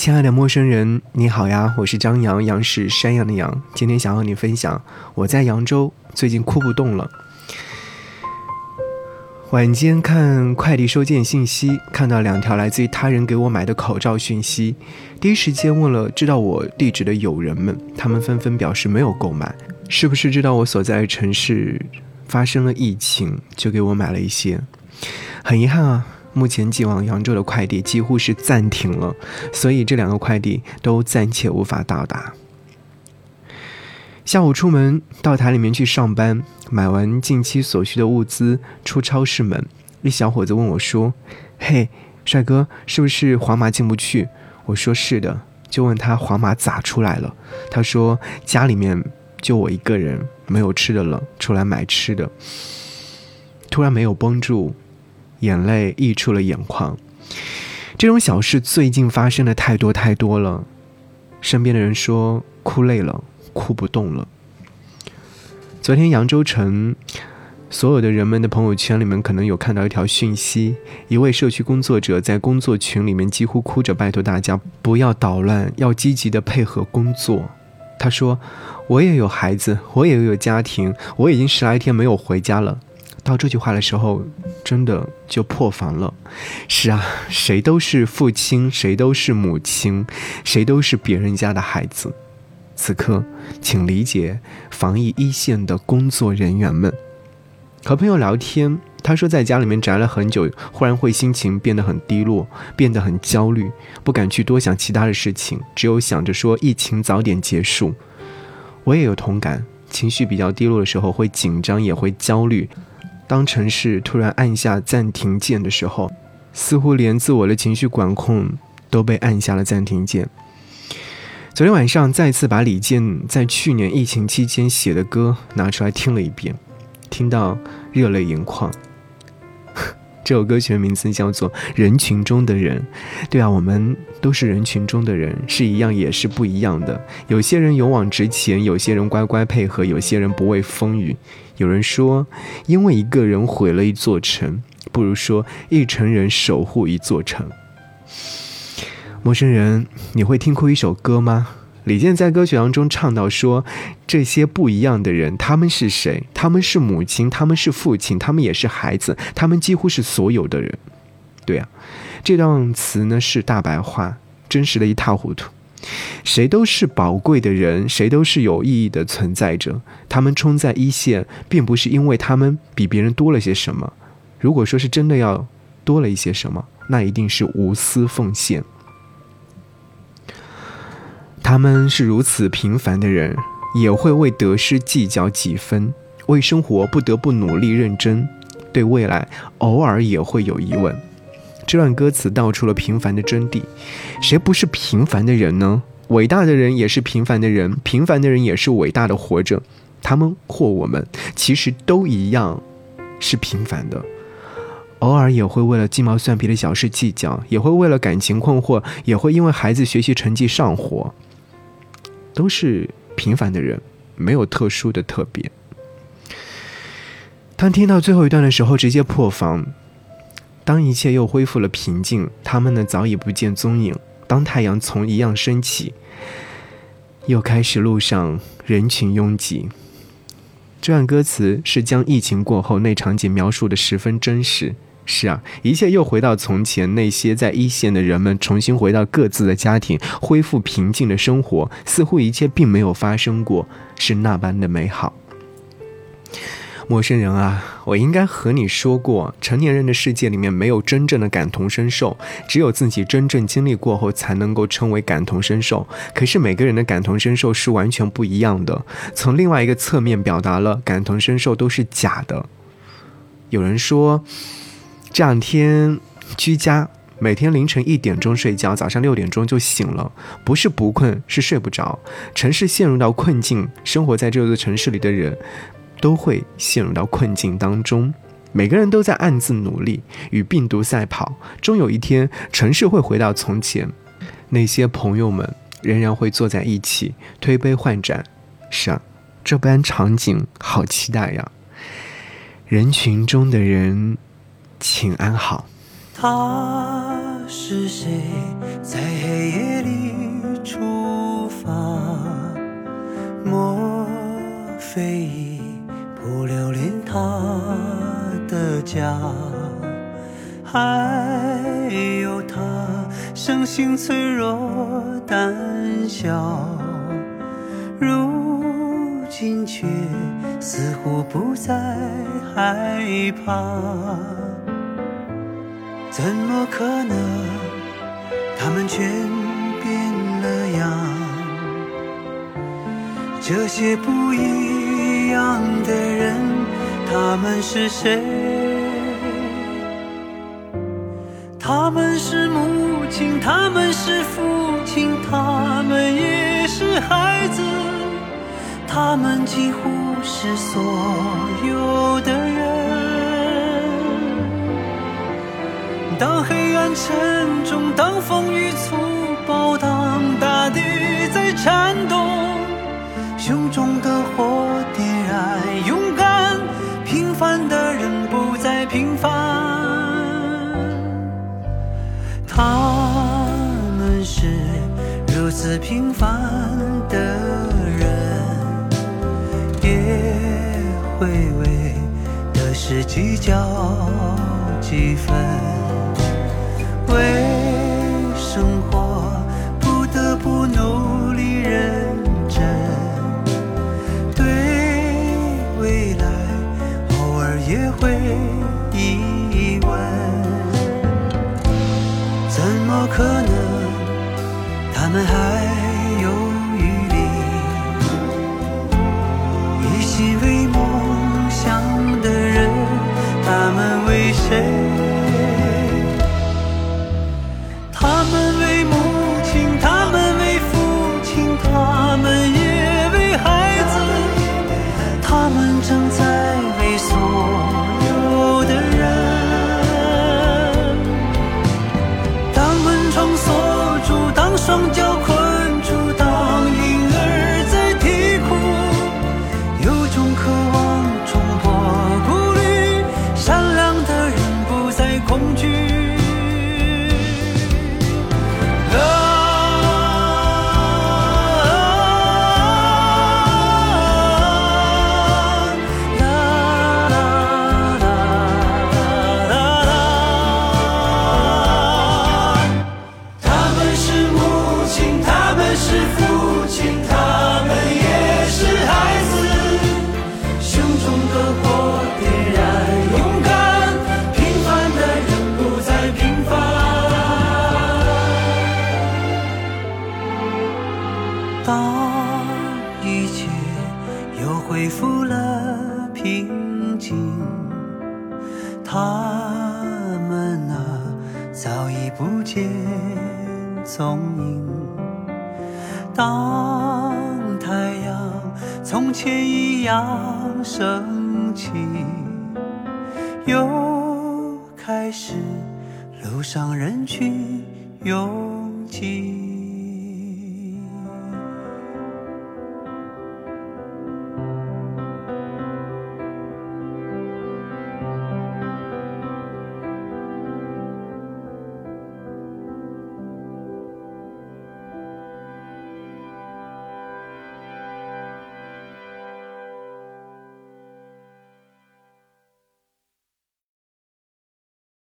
亲爱的陌生人，你好呀，我是张扬，杨是山羊的羊。今天想和你分享，我在扬州最近哭不动了。晚间看快递收件信息，看到两条来自于他人给我买的口罩讯息，第一时间问了知道我地址的友人们，他们纷纷表示没有购买，是不是知道我所在城市发生了疫情，就给我买了一些？很遗憾啊。目前寄往扬州的快递几乎是暂停了，所以这两个快递都暂且无法到达。下午出门到台里面去上班，买完近期所需的物资，出超市门，一小伙子问我说：“嘿，帅哥，是不是黄码进不去？”我说：“是的。”就问他黄码咋出来了？他说：“家里面就我一个人，没有吃的了，出来买吃的。”突然没有绷住。眼泪溢出了眼眶，这种小事最近发生的太多太多了。身边的人说哭累了，哭不动了。昨天扬州城所有的人们的朋友圈里面，可能有看到一条讯息：一位社区工作者在工作群里面几乎哭着拜托大家不要捣乱，要积极的配合工作。他说：“我也有孩子，我也有家庭，我已经十来天没有回家了。”到这句话的时候，真的就破防了。是啊，谁都是父亲，谁都是母亲，谁都是别人家的孩子。此刻，请理解防疫一线的工作人员们。和朋友聊天，他说在家里面宅了很久，忽然会心情变得很低落，变得很焦虑，不敢去多想其他的事情，只有想着说疫情早点结束。我也有同感，情绪比较低落的时候会紧张，也会焦虑。当城市突然按下暂停键的时候，似乎连自我的情绪管控都被按下了暂停键。昨天晚上再次把李健在去年疫情期间写的歌拿出来听了一遍，听到热泪盈眶。这首歌曲的名字叫做《人群中的人》。对啊，我们都是人群中的人，是一样也是不一样的。有些人勇往直前，有些人乖乖配合，有些人不畏风雨。有人说，因为一个人毁了一座城，不如说一城人守护一座城。陌生人，你会听哭一首歌吗？李健在歌曲当中唱到说：“这些不一样的人，他们是谁？他们是母亲，他们是父亲，他们也是孩子，他们几乎是所有的人。”对啊，这段词呢是大白话，真实的一塌糊涂。谁都是宝贵的人，谁都是有意义的存在着。他们冲在一线，并不是因为他们比别人多了些什么。如果说是真的要多了一些什么，那一定是无私奉献。他们是如此平凡的人，也会为得失计较几分，为生活不得不努力认真，对未来偶尔也会有疑问。这段歌词道出了平凡的真谛。谁不是平凡的人呢？伟大的人也是平凡的人，平凡的人也是伟大的活着。他们或我们，其实都一样，是平凡的。偶尔也会为了鸡毛蒜皮的小事计较，也会为了感情困惑，也会因为孩子学习成绩上火。都是平凡的人，没有特殊的特别。当听到最后一段的时候，直接破防。当一切又恢复了平静，他们呢早已不见踪影。当太阳从一样升起，又开始路上人群拥挤。这段歌词是将疫情过后那场景描述的十分真实。是啊，一切又回到从前，那些在一线的人们重新回到各自的家庭，恢复平静的生活，似乎一切并没有发生过，是那般的美好。陌生人啊，我应该和你说过，成年人的世界里面没有真正的感同身受，只有自己真正经历过后才能够称为感同身受。可是每个人的感同身受是完全不一样的，从另外一个侧面表达了感同身受都是假的。有人说。这两天居家，每天凌晨一点钟睡觉，早上六点钟就醒了，不是不困，是睡不着。城市陷入到困境，生活在这座城市里的人，都会陷入到困境当中。每个人都在暗自努力，与病毒赛跑。终有一天，城市会回到从前，那些朋友们仍然会坐在一起，推杯换盏。是啊，这般场景好期待呀！人群中的人。请安好。他是谁，在黑夜里出发？莫非已不留恋他的家？还有他，生性脆弱胆小，如今却似乎不再害怕。怎么可能？他们全变了样。这些不一样的人，他们是谁？他们是母亲，他们是父亲，他们也是孩子，他们几乎是所有的当黑暗沉重，当风雨粗暴，当大地在颤动。胸中的火点燃，勇敢平凡的人不再平凡。他们是如此平凡的人，也会为得失计较几分，么可能？他们还有余力，一心为梦想的人，他们为谁？他们复了平静，他们啊，早已不见踪影。当太阳从前一样升起，又开始路上人群拥挤。